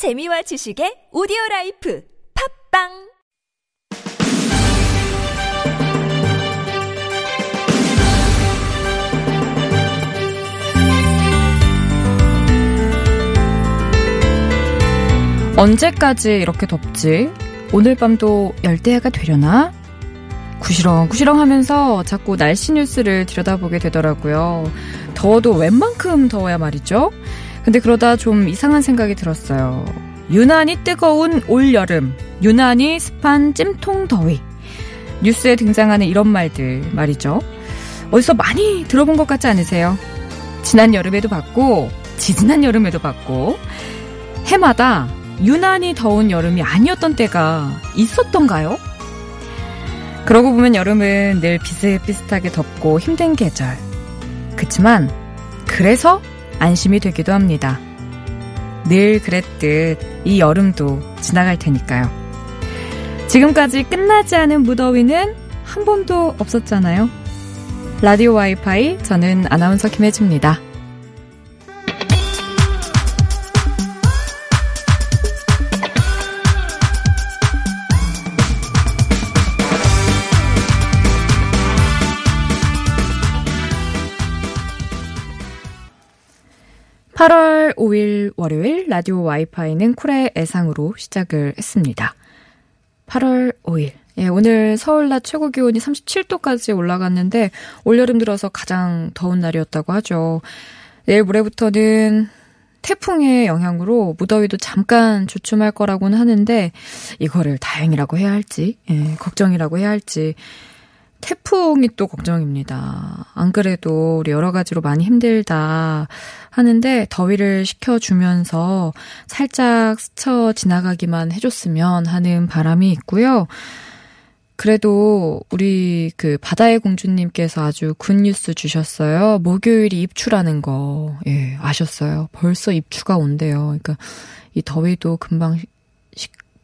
재미와 지식의 오디오 라이프 팟빵 언제까지 이렇게 덥지? 오늘 밤도 열대야가 되려나? 구시렁구시렁 하면서 자꾸 날씨 뉴스를 들여다보게 되더라고요. 더워도 웬만큼 더워야 말이죠. 근데 그러다 좀 이상한 생각이 들었어요. 유난히 뜨거운 올여름, 유난히 습한 찜통 더위. 뉴스에 등장하는 이런 말들 말이죠. 어디서 많이 들어본 것 같지 않으세요? 지난 여름에도 봤고, 지지난 여름에도 봤고, 해마다 유난히 더운 여름이 아니었던 때가 있었던가요? 그러고 보면 여름은 늘 비슷비슷하게 덥고 힘든 계절. 그치만, 그래서 안심이 되기도 합니다. 늘 그랬듯 이 여름도 지나갈 테니까요. 지금까지 끝나지 않은 무더위는 한 번도 없었잖아요. 라디오 와이파이 저는 아나운서 김혜주입니다. 8월 5일 월요일 라디오 와이파이는 쿨의 애상으로 시작을 했습니다. 8월 5일. 예, 오늘 서울 낮 최고 기온이 37도까지 올라갔는데 올여름 들어서 가장 더운 날이었다고 하죠. 내일 모레부터는 태풍의 영향으로 무더위도 잠깐 주춤할 거라고는 하는데 이거를 다행이라고 해야 할지, 예, 걱정이라고 해야 할지 태풍이 또 걱정입니다. 안 그래도 우리 여러 가지로 많이 힘들다 하는데 더위를 식혀주면서 살짝 스쳐 지나가기만 해줬으면 하는 바람이 있고요. 그래도 우리 그 바다의 공주님께서 아주 굿뉴스 주셨어요. 목요일이 입추라는 거. 예, 아셨어요. 벌써 입추가 온대요. 그러니까 이 더위도 금방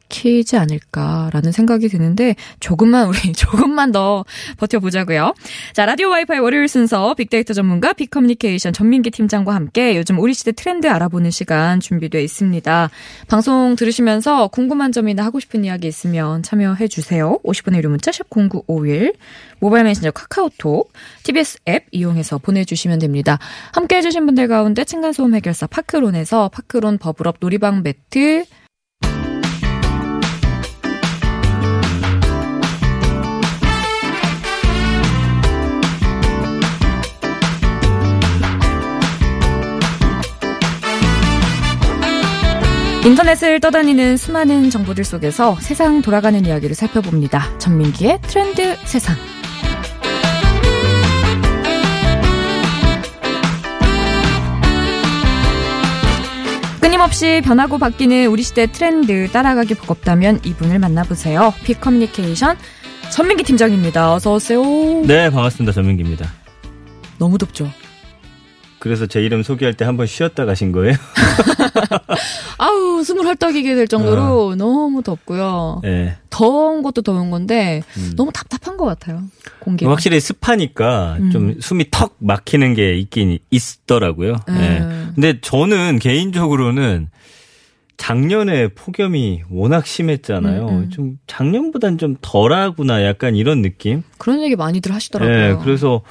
키지 않을까라는 생각이 드는데 조금만 우리 조금만 더 버텨보자고요. 자 라디오 와이파이 월요일 순서 빅데이터 전문가 빅커뮤니케이션 전민기 팀장과 함께 요즘 우리 시대 트렌드 알아보는 시간 준비되어 있습니다. 방송 들으시면서 궁금한 점이나 하고 싶은 이야기 있으면 참여해 주세요. 50원의 유료 문자 샵 #0951 모바일 메신저 카카오톡 TBS 앱 이용해서 보내주시면 됩니다. 함께 해 주신 분들 가운데 층간소음 해결사 파크론에서 파크론 버블업 놀이방 매트 인터넷을 떠다니는 수많은 정보들 속에서 세상 돌아가는 이야기를 살펴봅니다. 전민기의 트렌드 세상. 끊임없이 변하고 바뀌는 우리 시대 트렌드 따라가기 버겁다면 이분을 만나보세요. 빅 커뮤니케이션 전민기 팀장입니다. 어서 오세요. 네, 반갑습니다. 전민기입니다. 너무 덥죠? 그래서 제 이름 소개할 때 한 번 쉬었다 가신 거예요? 아우, 숨을 헐떡이게 될 정도로 어. 너무 덥고요. 네. 더운 것도 더운 건데 음. 너무 답답한 것 같아요. 공기가. 확실히 습하니까 음. 좀 숨이 턱 막히는 게 있긴 있더라고요. 네. 네. 근데 저는 개인적으로는 작년에 폭염이 워낙 심했잖아요. 음, 음. 좀 작년보단 좀 덜하구나 약간 이런 느낌? 그런 얘기 많이들 하시더라고요. 네, 그래서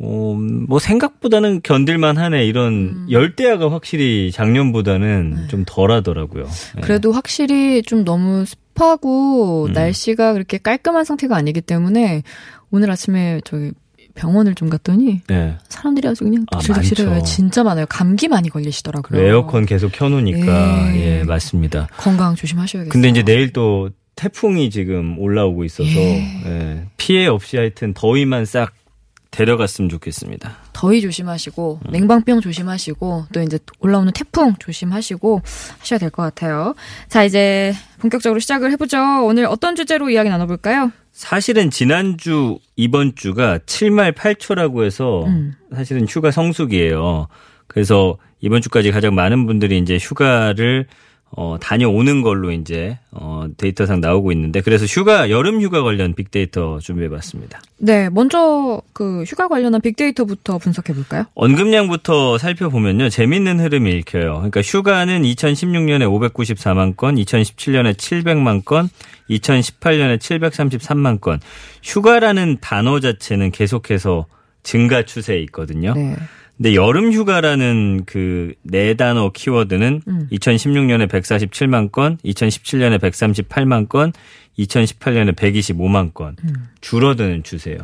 어, 뭐 생각보다는 견딜만 하네. 이런 음. 열대야가 확실히 작년보다는 네. 좀 덜하더라고요. 네. 그래도 확실히 좀 너무 습하고 음. 날씨가 그렇게 깔끔한 상태가 아니기 때문에 오늘 아침에 저기 병원을 좀 갔더니 네. 사람들이 아주 그냥 득실득실해요. 아, 진짜 많아요. 감기 많이 걸리시더라고요. 에어컨 계속 켜놓으니까 예, 예 맞습니다. 건강 조심하셔야겠어요. 근데 이제 내일 또 태풍이 지금 올라오고 있어서 예. 예, 피해 없이 하여튼 더위만 싹 데려갔으면 좋겠습니다. 더위 조심하시고 음. 냉방병 조심하시고 또 이제 올라오는 태풍 조심하시고 하셔야 될 것 같아요. 자 이제 본격적으로 시작을 해보죠. 오늘 어떤 주제로 이야기 나눠볼까요? 사실은 지난주 이번 주가 7말 8초라고 해서 음. 사실은 휴가 성수기예요. 그래서 이번 주까지 가장 많은 분들이 이제 휴가를 어, 다녀오는 걸로 이제, 어, 데이터상 나오고 있는데, 그래서 휴가, 여름 휴가 관련 빅데이터 준비해 봤습니다. 네, 먼저 그 휴가 관련한 빅데이터부터 분석해 볼까요? 언급량부터 살펴보면요, 재밌는 흐름이 읽혀요. 그러니까 휴가는 2016년에 594만 건, 2017년에 700만 건, 2018년에 733만 건. 휴가라는 단어 자체는 계속해서 증가 추세에 있거든요. 네. 근데 여름 휴가라는 그 네 단어 키워드는 음. 2016년에 147만 건, 2017년에 138만 건, 2018년에 125만 건 음. 줄어드는 추세예요.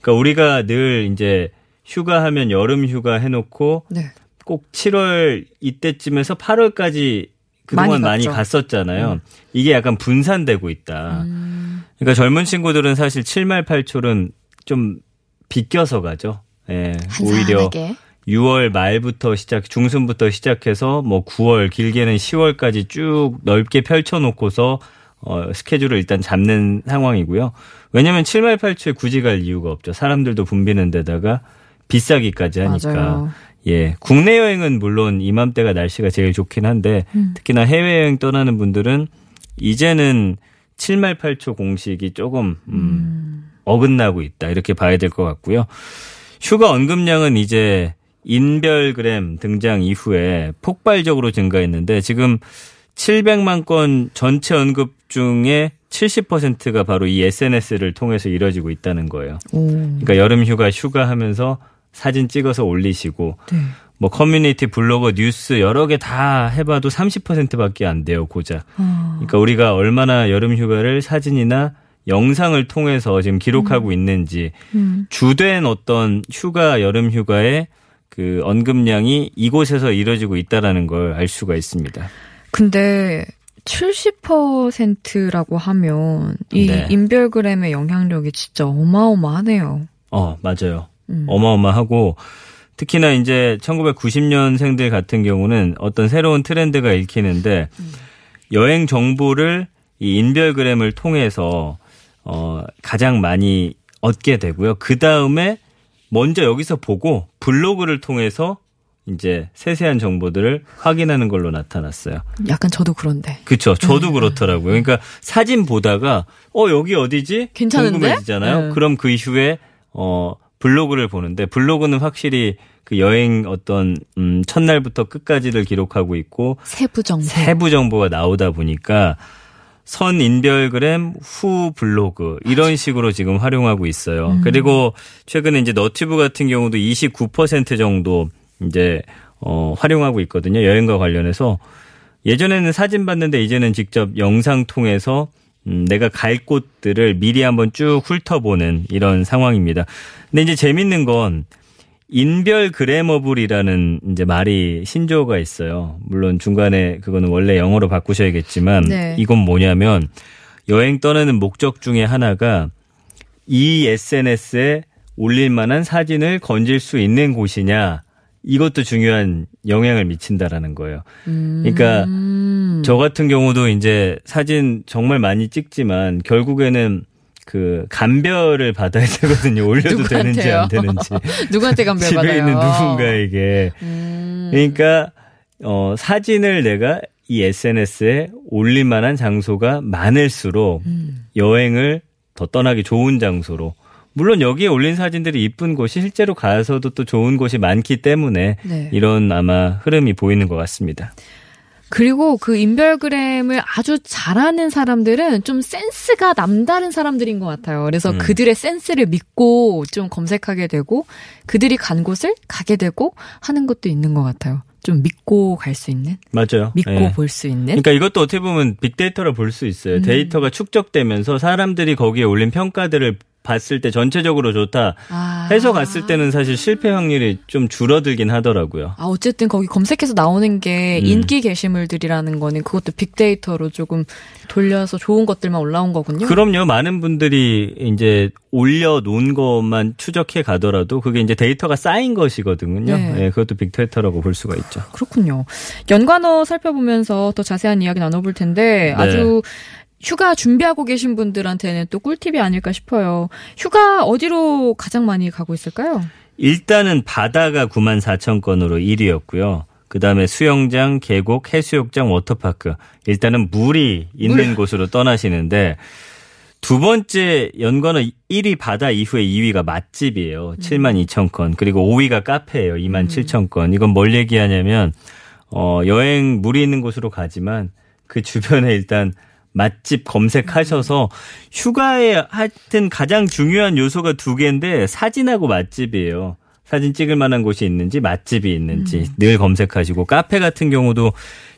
그러니까 우리가 늘 이제 휴가하면 여름 휴가 해놓고 네. 꼭 7월 이때쯤에서 8월까지 그동안 많이 많이. 갔었잖아요. 이게 약간 분산되고 있다. 음. 그러니까 젊은 친구들은 사실 7말 8촐은 좀 비껴서 가죠. 예. 오히려 한산하게. 6월 말부터 시작, 중순부터 시작해서 뭐 9월, 길게는 10월까지 쭉 넓게 펼쳐놓고서 어, 스케줄을 일단 잡는 상황이고요. 왜냐면 7말 8초에 굳이 갈 이유가 없죠. 사람들도 붐비는 데다가 비싸기까지 하니까. 맞아요. 예. 국내 여행은 물론 이맘때가 날씨가 제일 좋긴 한데 음. 특히나 해외여행 떠나는 분들은 이제는 7말 8초 공식이 조금 음, 어긋나고 있다. 이렇게 봐야 될 것 같고요. 휴가 언급량은 이제 인별그램 등장 이후에 폭발적으로 증가했는데 지금 700만 건 전체 언급 중에 70%가 바로 이 SNS를 통해서 이뤄지고 있다는 거예요. 오. 그러니까 여름 휴가 휴가하면서 사진 찍어서 올리시고 네. 뭐 커뮤니티 블로그 뉴스 여러 개 다 해봐도 30%밖에 안 돼요 고작. 어. 그러니까 우리가 얼마나 여름 휴가를 사진이나 영상을 통해서 지금 기록하고 있는지 음. 주된 어떤 휴가 여름 휴가의 그 언급량이 이곳에서 이뤄지고 있다라는 걸 알 수가 있습니다. 근데 70%라고 하면 이 네. 인별그램의 영향력이 진짜 어마어마하네요. 어 맞아요. 음. 어마어마하고 특히나 이제 1990년생들 같은 경우는 어떤 새로운 트렌드가 읽히는데 여행 정보를 이 인별그램을 통해서 어 가장 많이 얻게 되고요. 그 다음에 먼저 여기서 보고 블로그를 통해서 이제 세세한 정보들을 확인하는 걸로 나타났어요. 약간 저도 그런데. 그렇죠. 저도 그렇더라고요. 그러니까 사진 보다가 어 여기 어디지? 괜찮은데? 궁금해지잖아요. 네. 그럼 그 이후에 어 블로그를 보는데 블로그는 확실히 그 여행 어떤 음 첫날부터 끝까지를 기록하고 있고 세부 정보. 세부 정보가 나오다 보니까 선 인별그램 후 블로그 이런 식으로 지금 활용하고 있어요. 음. 그리고 최근에 이제 너튜브 같은 경우도 29% 정도 이제 어 활용하고 있거든요. 여행과 관련해서 예전에는 사진 봤는데 이제는 직접 영상 통해서 음, 내가 갈 곳들을 미리 한번 쭉 훑어보는 이런 상황입니다. 근데 이제 재밌는 건 인별 그래머블이라는 이제 말이 신조어가 있어요. 물론 중간에 그거는 원래 영어로 바꾸셔야겠지만 네. 이건 뭐냐면 여행 떠나는 목적 중에 하나가 이 SNS에 올릴 만한 사진을 건질 수 있는 곳이냐 이것도 중요한 영향을 미친다라는 거예요. 그러니까 음. 저 같은 경우도 이제 사진 정말 많이 찍지만 결국에는 그 감별을 받아야 되거든요. 올려도 되는지 누구한테요? 안 되는지. 누구한테 감별 집에 받아요? 있는 누군가에게. 음. 그러니까 어 사진을 내가 이 SNS에 올릴 만한 장소가 많을수록 음. 여행을 더 떠나기 좋은 장소로 물론 여기에 올린 사진들이 이쁜 곳이 실제로 가서도 또 좋은 곳이 많기 때문에 네. 이런 아마 흐름이 보이는 것 같습니다. 그리고 그 인별그램을 아주 잘하는 사람들은 좀 센스가 남다른 사람들인 것 같아요. 그래서 음. 그들의 센스를 믿고 좀 검색하게 되고 그들이 간 곳을 가게 되고 하는 것도 있는 것 같아요. 좀 믿고 갈 수 있는, 맞아요. 믿고 예. 볼수 있는. 그러니까 이것도 어떻게 보면 빅데이터로 볼수 음. 있어요. 데이터가 축적되면서 사람들이 거기에 올린 평가들을 봤을 때 전체적으로 좋다 아. 해서 갔을 때는 사실 실패 확률이 좀 줄어들긴 하더라고요. 아, 어쨌든 거기 검색해서 나오는 게 음. 인기 게시물들이라는 거는 그것도 빅데이터로 조금 돌려서 좋은 것들만 올라온 거군요. 그럼요. 많은 분들이 이제 올려놓은 것만 추적해 가더라도 그게 이제 데이터가 쌓인 것이거든요. 네. 예, 그것도 빅데이터라고 볼 수가 있죠. 그렇군요. 연관어 살펴보면서 더 자세한 이야기 나눠볼 텐데 네. 아주 휴가 준비하고 계신 분들한테는 또 꿀팁이 아닐까 싶어요. 휴가 어디로 가장 많이 가고 있을까요? 일단은 바다가 9만 4천 건으로 1위였고요. 그 다음에 수영장, 계곡, 해수욕장, 워터파크. 일단은 물이 있는 물. 곳으로 떠나시는데 두 번째 연관은 1위 바다 이후에 2위가 맛집이에요. 7만 음. 2천 건. 그리고 5위가 카페예요. 2만 음. 7천 건. 이건 뭘 얘기하냐면 어 여행 물이 있는 곳으로 가지만 그 주변에 일단 맛집 검색하셔서 휴가에 하여튼 가장 중요한 요소가 두 개인데 사진하고 맛집이에요. 사진 찍을 만한 곳이 있는지 맛집이 있는지 음. 늘 검색하시고 카페 같은 경우도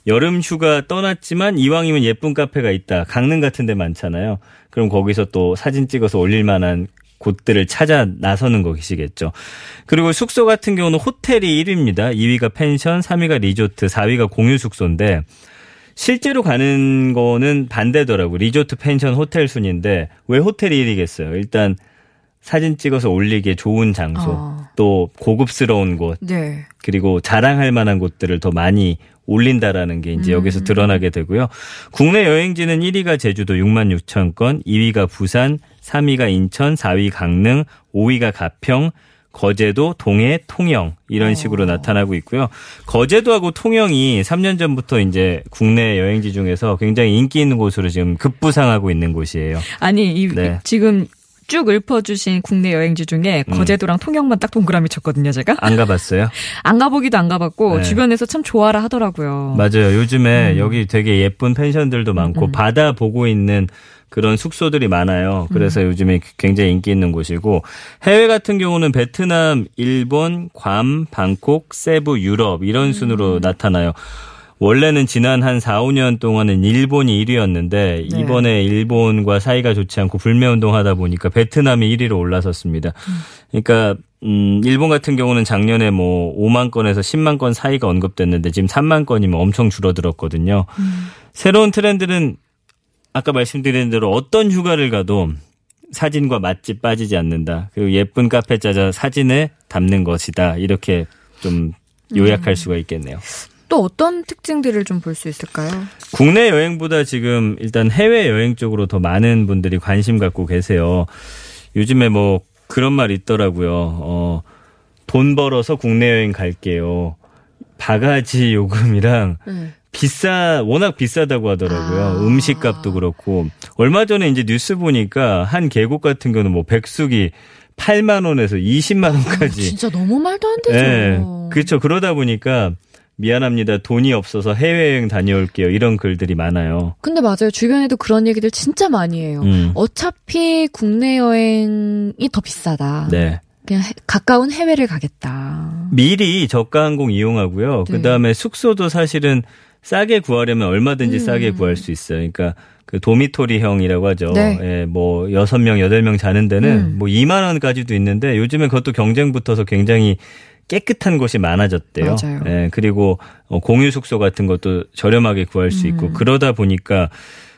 여름 휴가 떠났지만 이왕이면 예쁜 카페가 있다. 강릉 같은 데 많잖아요. 그럼 거기서 또 사진 찍어서 올릴 만한 곳들을 찾아 나서는 것이시겠죠. 그리고 숙소 같은 경우는 호텔이 1위입니다. 2위가 펜션, 3위가 리조트, 4위가 공유 숙소인데 실제로 가는 거는 반대더라고. 리조트, 펜션, 호텔 순인데 왜 호텔이 1위겠어요? 일단 사진 찍어서 올리기에 좋은 장소, 어. 또 고급스러운 곳, 네. 그리고 자랑할 만한 곳들을 더 많이 올린다라는 게 이제 여기서 음. 드러나게 되고요. 국내 여행지는 1위가 제주도 6만 6천 건, 2위가 부산, 3위가 인천, 4위 강릉, 5위가 가평, 거제도, 동해, 통영 이런 어. 식으로 어. 나타나고 있고요. 거제도하고 통영이 3년 전부터 이제 국내 여행지 중에서 굉장히 인기 있는 곳으로 지금 급부상하고 있는 곳이에요. 아니 이, 네. 지금 쭉 읊어주신 국내 여행지 중에 음. 거제도랑 통영만 딱 동그라미 쳤거든요, 제가. 안 가봤어요? 안 가보기도 안 가봤고, 네. 주변에서 참 좋아라 하더라고요. 맞아요. 요즘에 음. 여기 되게 예쁜 펜션들도 많고, 음. 바다 보고 있는 그런 숙소들이 많아요. 그래서 음. 요즘에 굉장히 인기 있는 곳이고 해외 같은 경우는 베트남, 일본, 괌, 방콕, 세부, 유럽 이런 순으로 음. 나타나요. 원래는 지난 한 4, 5년 동안은 일본이 1위였는데 네. 이번에 일본과 사이가 좋지 않고 불매 운동하다 보니까 베트남이 1위로 올라섰습니다. 음. 그러니까 음 일본 같은 경우는 작년에 뭐 5만 건에서 10만 건 사이가 언급됐는데 지금 3만 건이면 엄청 줄어들었거든요. 음. 새로운 트렌드는 아까 말씀드린 대로 어떤 휴가를 가도 사진과 맛집 빠지지 않는다. 그리고 예쁜 카페 짜자 사진에 담는 것이다. 이렇게 좀 요약할 음. 수가 있겠네요. 또 어떤 특징들을 좀 볼 수 있을까요? 국내 여행보다 지금 일단 해외 여행 쪽으로 더 많은 분들이 관심 갖고 계세요. 요즘에 뭐 그런 말 있더라고요. 어, 돈 벌어서 국내 여행 갈게요. 바가지 요금이랑 네. 비싸 워낙 비싸다고 하더라고요. 아. 음식값도 그렇고 얼마 전에 이제 뉴스 보니까 한 계곡 같은 경우는 뭐 백숙이 8만 원에서 20만 원까지. 아, 진짜 너무 말도 안 되죠. 네, 그렇죠. 그러다 보니까 미안합니다. 돈이 없어서 해외여행 다녀올게요. 이런 글들이 많아요. 근데 맞아요. 주변에도 그런 얘기들 진짜 많이 해요. 음. 어차피 국내 여행이 더 비싸다. 네. 그냥 가까운 해외를 가겠다. 미리 저가 항공 이용하고요. 네. 그 다음에 숙소도 사실은 싸게 구하려면 얼마든지 음. 싸게 구할 수 있어요. 그러니까 그 도미토리형이라고 하죠. 네. 예, 뭐 6명, 8명 자는 데는 음. 뭐 2만 원까지도 있는데 요즘에 그것도 경쟁 붙어서 굉장히 깨끗한 곳이 많아졌대요. 맞아요. 예, 그리고 어, 공유 숙소 같은 것도 저렴하게 구할 수 있고 음. 그러다 보니까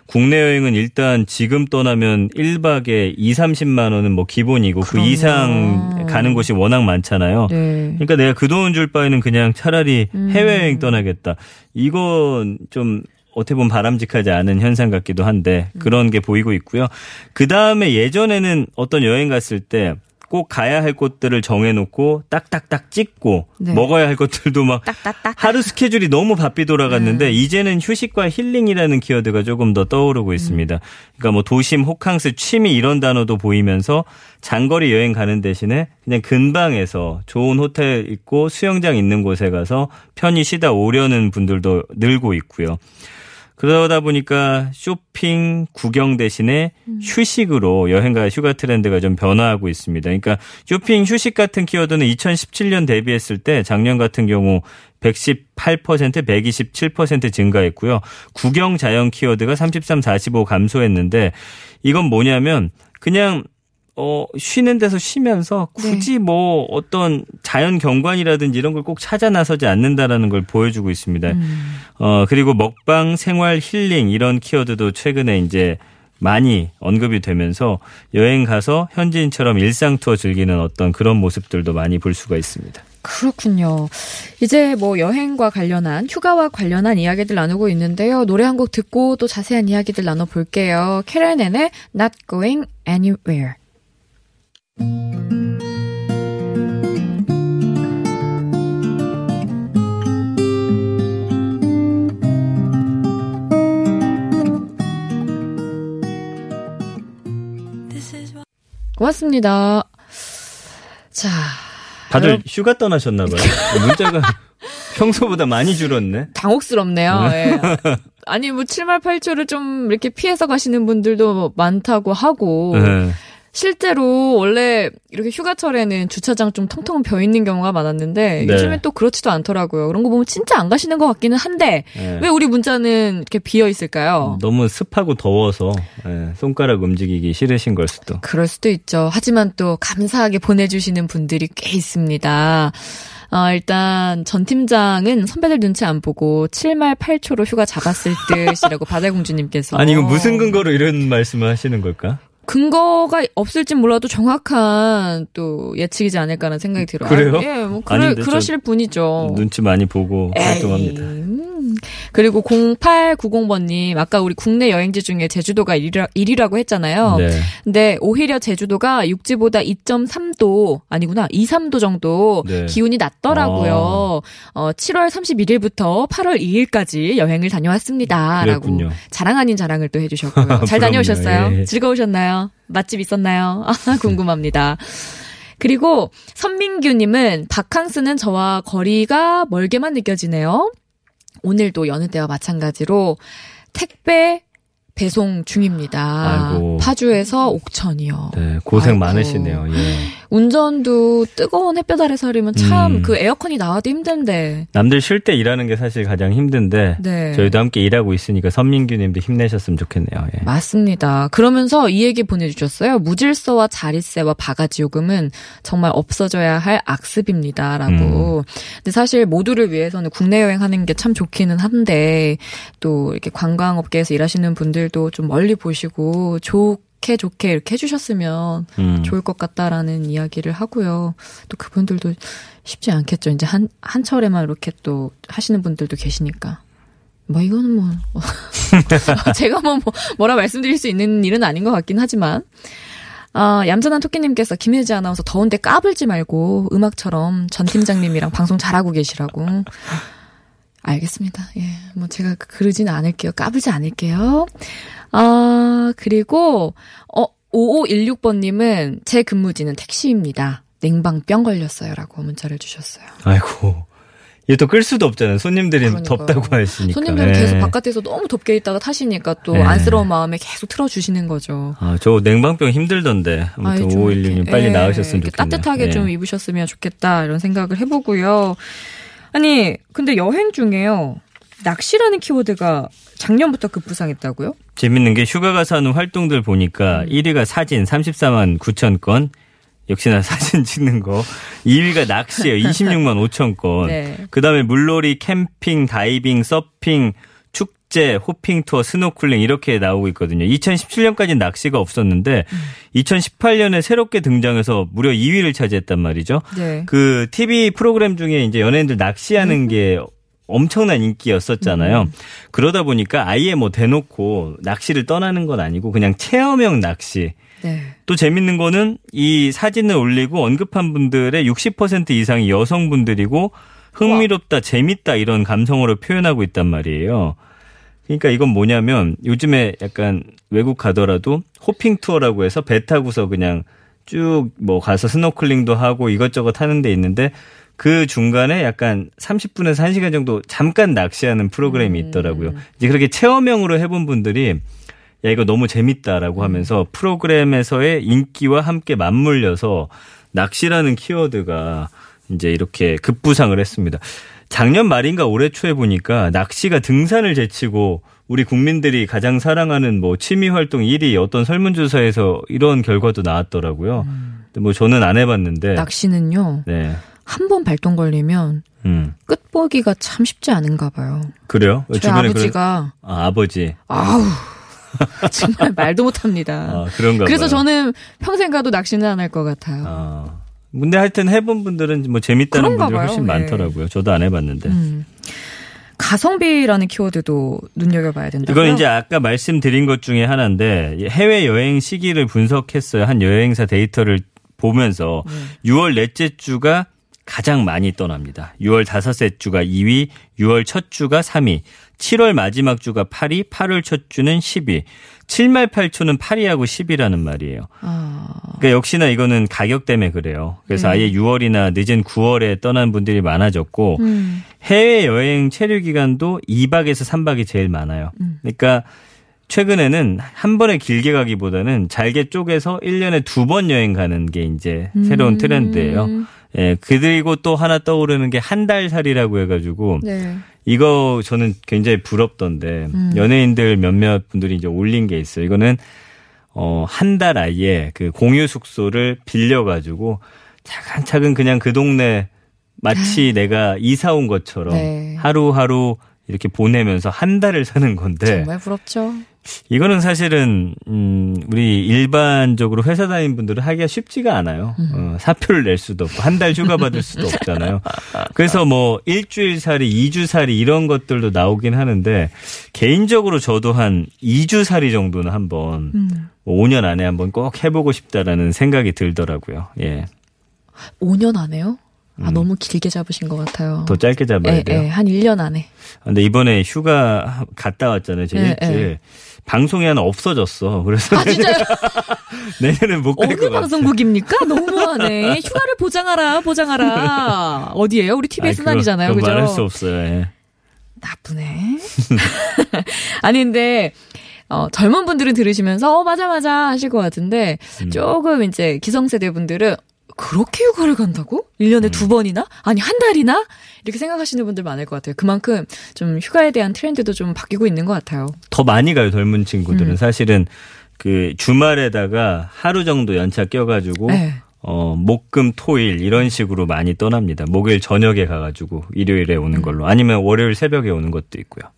국내 여행은 일단 지금 떠나면 1박에 2, 30만 원은 뭐 기본이고 그 그럼요. 그 이상 가는 곳이 워낙 많잖아요. 네. 그러니까 내가 그 돈 줄 바에는 그냥 차라리 음. 해외여행 떠나겠다. 이건 좀 어떻게 보면 바람직하지 않은 현상 같기도 한데 그런 게 보이고 있고요. 그 다음에 예전에는 어떤 여행 갔을 때 꼭 가야 할 곳들을 정해놓고 딱딱딱 찍고 네. 먹어야 할 것들도 막 딱딱딱. 하루 스케줄이 너무 바삐 돌아갔는데 음. 이제는 휴식과 힐링이라는 키워드가 조금 더 떠오르고 있습니다. 음. 그러니까 뭐 도심, 호캉스, 취미 이런 단어도 보이면서 장거리 여행 가는 대신에 그냥 근방에서 좋은 호텔 있고 수영장 있는 곳에 가서 편히 쉬다 오려는 분들도 늘고 있고요. 그러다 보니까 쇼핑, 구경 대신에 음. 휴식으로 여행과 휴가 트렌드가 좀 변화하고 있습니다. 그러니까 쇼핑, 휴식 같은 키워드는 2017년 대비했을 때 작년 같은 경우 118%, 127% 증가했고요. 구경 자연 키워드가 33, 45 감소했는데 이건 뭐냐면 그냥 어, 쉬는 데서 쉬면서 굳이 네. 뭐 어떤 자연 경관이라든지 이런 걸 꼭 찾아 나서지 않는다라는 걸 보여주고 있습니다. 음. 어, 그리고 먹방, 생활, 힐링 이런 키워드도 최근에 이제 많이 언급이 되면서 여행 가서 현지인처럼 일상 투어 즐기는 어떤 그런 모습들도 많이 볼 수가 있습니다. 그렇군요. 이제 뭐 여행과 관련한 휴가와 관련한 이야기들 나누고 있는데요. 노래 한 곡 듣고 또 자세한 이야기들 나눠볼게요. 캐런앤의 Not Going Anywhere. 고맙습니다. 자. 다들 여러... 휴가 떠나셨나봐요. 문자가 평소보다 많이 줄었네. 당혹스럽네요. 네. 예. 아니, 뭐, 7말 8초를 좀 이렇게 피해서 가시는 분들도 많다고 하고. 네. 실제로 원래 이렇게 휴가철에는 주차장 좀 텅텅 비어 있는 경우가 많았는데 네. 요즘엔 또 그렇지도 않더라고요. 그런 거 보면 진짜 안 가시는 것 같기는 한데 네. 왜 우리 문자는 이렇게 비어 있을까요? 너무 습하고 더워서 예, 손가락 움직이기 싫으신 걸 수도. 그럴 수도 있죠. 하지만 또 감사하게 보내주시는 분들이 꽤 있습니다. 어, 일단 전 팀장은 선배들 눈치 안 보고 7말 8초로 휴가 잡았을 듯이라고 바다공주님께서 아니 이거 무슨 근거로 이런 말씀을 하시는 걸까? 근거가 없을진 몰라도 정확한 또 예측이지 않을까라는 생각이 들어요. 그래요? 아, 예, 뭐 그러, 아닌데, 저 그러실 분이죠. 눈치 많이 보고 활동합니다. 그리고 0890번님, 아까 우리 국내 여행지 중에 제주도가 1위라, 1위라 고 했잖아요. 네. 근데 오히려 제주도가 육지보다 2.3도, 아니구나, 2, 3도 정도 네. 기온이 낮더라고요. 어, 7월 31일부터 8월 2일까지 여행을 다녀왔습니다. 라고 그랬군요. 자랑 아닌 자랑을 또 해주셨고요. 잘. 다녀오셨어요? 예. 즐거우셨나요? 맛집 있었나요? 아, 궁금합니다. 그리고 선민규님은 바캉스는 저와 거리가 멀게만 느껴지네요. 오늘도 여느 때와 마찬가지로 택배 배송 중입니다. 아이고. 파주에서 옥천이요. 네, 고생 아이고. 많으시네요. 예. 운전도 뜨거운 햇볕 아래 서리면 참 음. 그 에어컨이 나와도 힘든데. 남들 쉴 때 일하는 게 사실 가장 힘든데 네. 저희도 함께 일하고 있으니까 선민규님도 힘내셨으면 좋겠네요. 예. 맞습니다. 그러면서 이 얘기 보내주셨어요. 무질서와 자릿세와 바가지 요금은 정말 없어져야 할 악습입니다라고. 근데 사실 모두를 위해서는 국내 여행하는 게 참 좋기는 한데 또 이렇게 관광업계에서 일하시는 분들도 좀 멀리 보시고 좋 게 좋게 이렇게 해주셨으면 음. 좋을 것 같다라는 이야기를 하고요. 또 그분들도 쉽지 않겠죠. 이제 한 한 철에만 이렇게 또 하시는 분들도 계시니까. 뭐 이거는 뭐 제가 뭐, 뭐 뭐라 말씀드릴 수 있는 일은 아닌 것 같긴 하지만 아, 얌전한 토끼님께서 김혜지 아나운서 더운데 까불지 말고 음악처럼 전 팀장님이랑 방송 잘하고 계시라고. 알겠습니다. 예, 뭐 제가 그러진 않을게요. 까불지 않을게요. 아, 그리고 어 5516번님은 제 근무지는 택시입니다. 냉방병 걸렸어요 라고 문자를 주셨어요. 아이고. 이게 또 끌 수도 없잖아요. 손님들이 그러니까요. 덥다고 하시니까. 손님들은 예. 계속 바깥에서 너무 덥게 있다가 타시니까 또 네. 안쓰러운 마음에 계속 틀어주시는 거죠. 아, 저 냉방병 힘들던데. 아무튼 아이, 좀 5516님 이렇게, 빨리 예, 나으셨으면 이렇게 좋겠네요. 따뜻하게 예. 좀 입으셨으면 좋겠다 이런 생각을 해보고요. 아니 근데 여행 중에요 낚시라는 키워드가 작년부터 급부상했다고요? 재밌는 게 휴가 가서 하는 활동들 보니까 음. 1위가 사진 34만 9천 건. 역시나 사진 찍는 거. 2위가 낚시예요. 26만 5천 건. 네. 그다음에 물놀이, 캠핑, 다이빙, 서핑, 축제, hopping tour, 스노클링 이렇게 나오고 있거든요. 2017년까지는 낚시가 없었는데 음. 2018년에 새롭게 등장해서 무려 2위를 차지했단 말이죠. 네. 그 TV 프로그램 중에 이제 연예인들 낚시하는 음. 게 엄청난 인기였었잖아요. 그러다 보니까 아예 뭐 대놓고 낚시를 떠나는 건 아니고 그냥 체험형 낚시. 네. 또 재밌는 거는 이 사진을 올리고 언급한 분들의 60% 이상이 여성분들이고 흥미롭다, 재밌다 이런 감성으로 표현하고 있단 말이에요. 그러니까 이건 뭐냐면 요즘에 약간 외국 가더라도 hopping tour라고 해서 배 타고서 그냥 쭉 뭐 가서 스노클링도 하고 이것저것 하는 데 있는데 그 중간에 약간 30분에서 1시간 정도 잠깐 낚시하는 프로그램이 있더라고요. 이제 그렇게 체험형으로 해본 분들이 야 이거 너무 재밌다라고 하면서 프로그램에서의 인기와 함께 맞물려서 낚시라는 키워드가 이제 이렇게 급부상을 했습니다. 작년 말인가 올해 초에 보니까 낚시가 등산을 제치고 우리 국민들이 가장 사랑하는 뭐 취미 활동 1위 어떤 설문조사에서 이런 결과도 나왔더라고요. 근데 뭐 저는 안 해봤는데. 낚시는요 네. 한 번 발동 걸리면 음. 끝보기가 참 쉽지 않은가 봐요. 그래요? 저희 아버지가 그런, 아, 아버지. 아우 정말 말도 못합니다. 아, 그런가 그래서 봐요. 저는 평생 가도 낚시는 안 할 것 같아요. 아. 근데 하여튼 해본 분들은 뭐 재밌다는 분들이 훨씬. 예. 많더라고요. 저도 안 해봤는데. 음. 가성비라는 키워드도 눈여겨봐야 된다. 이건 이제 아까 말씀드린 것 중에 하나인데 해외 여행 시기를 분석했어요. 한 여행사 데이터를 보면서 음. 6월 넷째 주가 가장 많이 떠납니다. 6월 다섯째 주가 2위, 6월 첫 주가 3위, 7월 마지막 주가 8위, 8월 첫 주는 10위. 7말 8초는 8위하고 10위라는 말이에요. 아. 그러니까 역시나 이거는 가격 때문에 그래요. 그래서 네. 아예 6월이나 늦은 9월에 떠난 분들이 많아졌고 음. 해외 여행 체류 기간도 2박에서 3박이 제일 많아요. 음. 그러니까 최근에는 한 번에 길게 가기보다는 잘게 쪼개서 1년에 두 번 여행 가는 게 이제 새로운 음. 트렌드예요. 예, 그리고 또 하나 떠오르는 게 한 달 살이라고 해가지고 네. 이거 저는 굉장히 부럽던데 음. 연예인들 몇몇 분들이 이제 올린 게 있어요. 이거는 어, 한 달 아예 그 공유 숙소를 빌려가지고 차근차근 그냥 그 동네 마치 내가 이사 온 것처럼 아. 네. 하루하루 이렇게 보내면서 한 달을 사는 건데 정말 부럽죠. 이거는 사실은 음 우리 일반적으로 회사 다니는 분들은 하기가 쉽지가 않아요. 음. 어, 사표를 낼 수도 없고 한 달 휴가 받을 수도 없잖아요. 그래서 뭐 일주일 살이, 이주 살이 이런 것들도 나오긴 하는데 개인적으로 저도 한 2주 살이 정도는 한번 음. 뭐 5년 안에 한번 꼭 해보고 싶다라는 생각이 들더라고요. 예. 5년 안에요? 아, 음. 너무 길게 잡으신 것 같아요. 더 짧게 잡아야 예, 돼요. 예, 한 1년 안에. 근데 이번에 휴가 갔다 왔잖아요. 제 예, 일주일. 방송이 하나 없어졌어. 그래서 아, 진짜요? 내년에 못갈것 어느. 방송국입니까? 너무하네. 휴가를 보장하라, 보장하라. 어디예요? 우리 TBS 아이, 그거- 난이잖아요. 그거 그죠? 말할 수 없어요. 예. 나쁘네. 아니, 근데, 어, 젊은 분들은 들으시면서, 어, 맞아, 맞아 하실 것 같은데, 음. 조금 이제 기성세대 분들은, 그렇게 휴가를 간다고? 1년에 음. 두 번이나? 아니, 한 달이나? 이렇게 생각하시는 분들 많을 것 같아요. 그만큼 좀 휴가에 대한 트렌드도 좀 바뀌고 있는 것 같아요. 더 많이 가요. 젊은 친구들은 음. 사실은 그 주말에다가 하루 정도 연차 껴가지고 네. 어 목 금 토일 이런 식으로 많이 떠납니다. 목요일 저녁에 가가지고 일요일에 음. 오는 걸로 아니면 월요일 새벽에 오는 것도 있고요.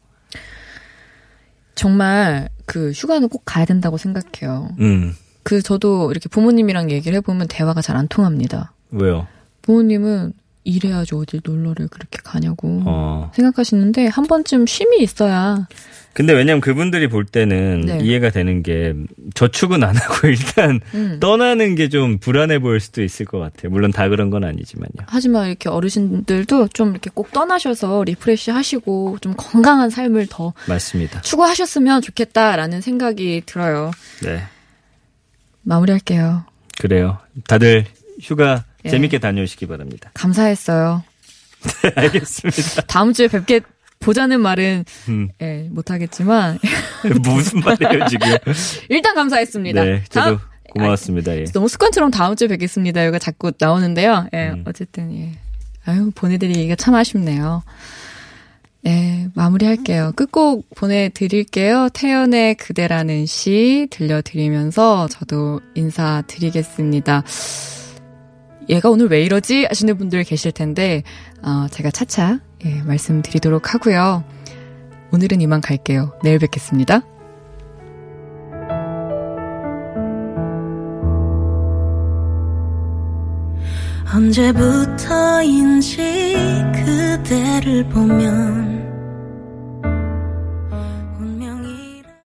정말 그 휴가는 꼭 가야 된다고 생각해요. 음 그 저도 이렇게 부모님이랑 얘기를 해보면 대화가 잘 안 통합니다. 왜요? 부모님은 이래야지 어딜 놀러를 그렇게 가냐고 어 생각하시는데 한 번쯤 쉼이 있어야 근데 왜냐면 그분들이 볼 때는 네. 이해가 되는 게 저축은 안 하고 일단 음. 떠나는 게 좀 불안해 보일 수도 있을 것 같아요. 물론 다 그런 건 아니지만요. 하지만 이렇게 어르신들도 좀 이렇게 꼭 떠나셔서 refresh 하시고 좀 건강한 삶을 더 맞습니다. 추구하셨으면 좋겠다라는 생각이 들어요. 네 마무리할게요. 그래요. 다들 휴가 예. 재밌게 다녀오시기 바랍니다. 감사했어요. 알겠습니다. 다음 주에 뵙게 보자는 말은 음. 예, 못하겠지만 무슨 말이에요 지금? 일단 감사했습니다. 네, 저도 다음- 고마웠습니다. 예. 너무 습관처럼 다음 주에 뵙겠습니다. 이가 자꾸 나오는데요. 예, 음. 어쨌든 예. 아유 보내드리기가 참 아쉽네요. 예, 마무리할게요. 끝곡 보내드릴게요. 태연의 그대라는 시 들려드리면서 저도 인사드리겠습니다. 얘가 오늘 왜 이러지? 하시는 분들 계실 텐데, 어, 제가 차차, 예, 말씀드리도록 하고요. 오늘은 이만 갈게요. 내일 뵙겠습니다. 언제부터인지 그대를 보면